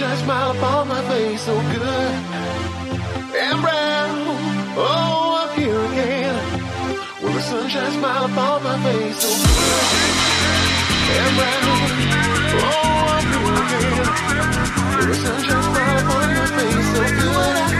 sunshine smile upon my face so good and brown. Oh, I'm here again. Will the sunshine smile upon my face so good and brown? Oh, I'm here again. Will the sunshine smile upon my face so good?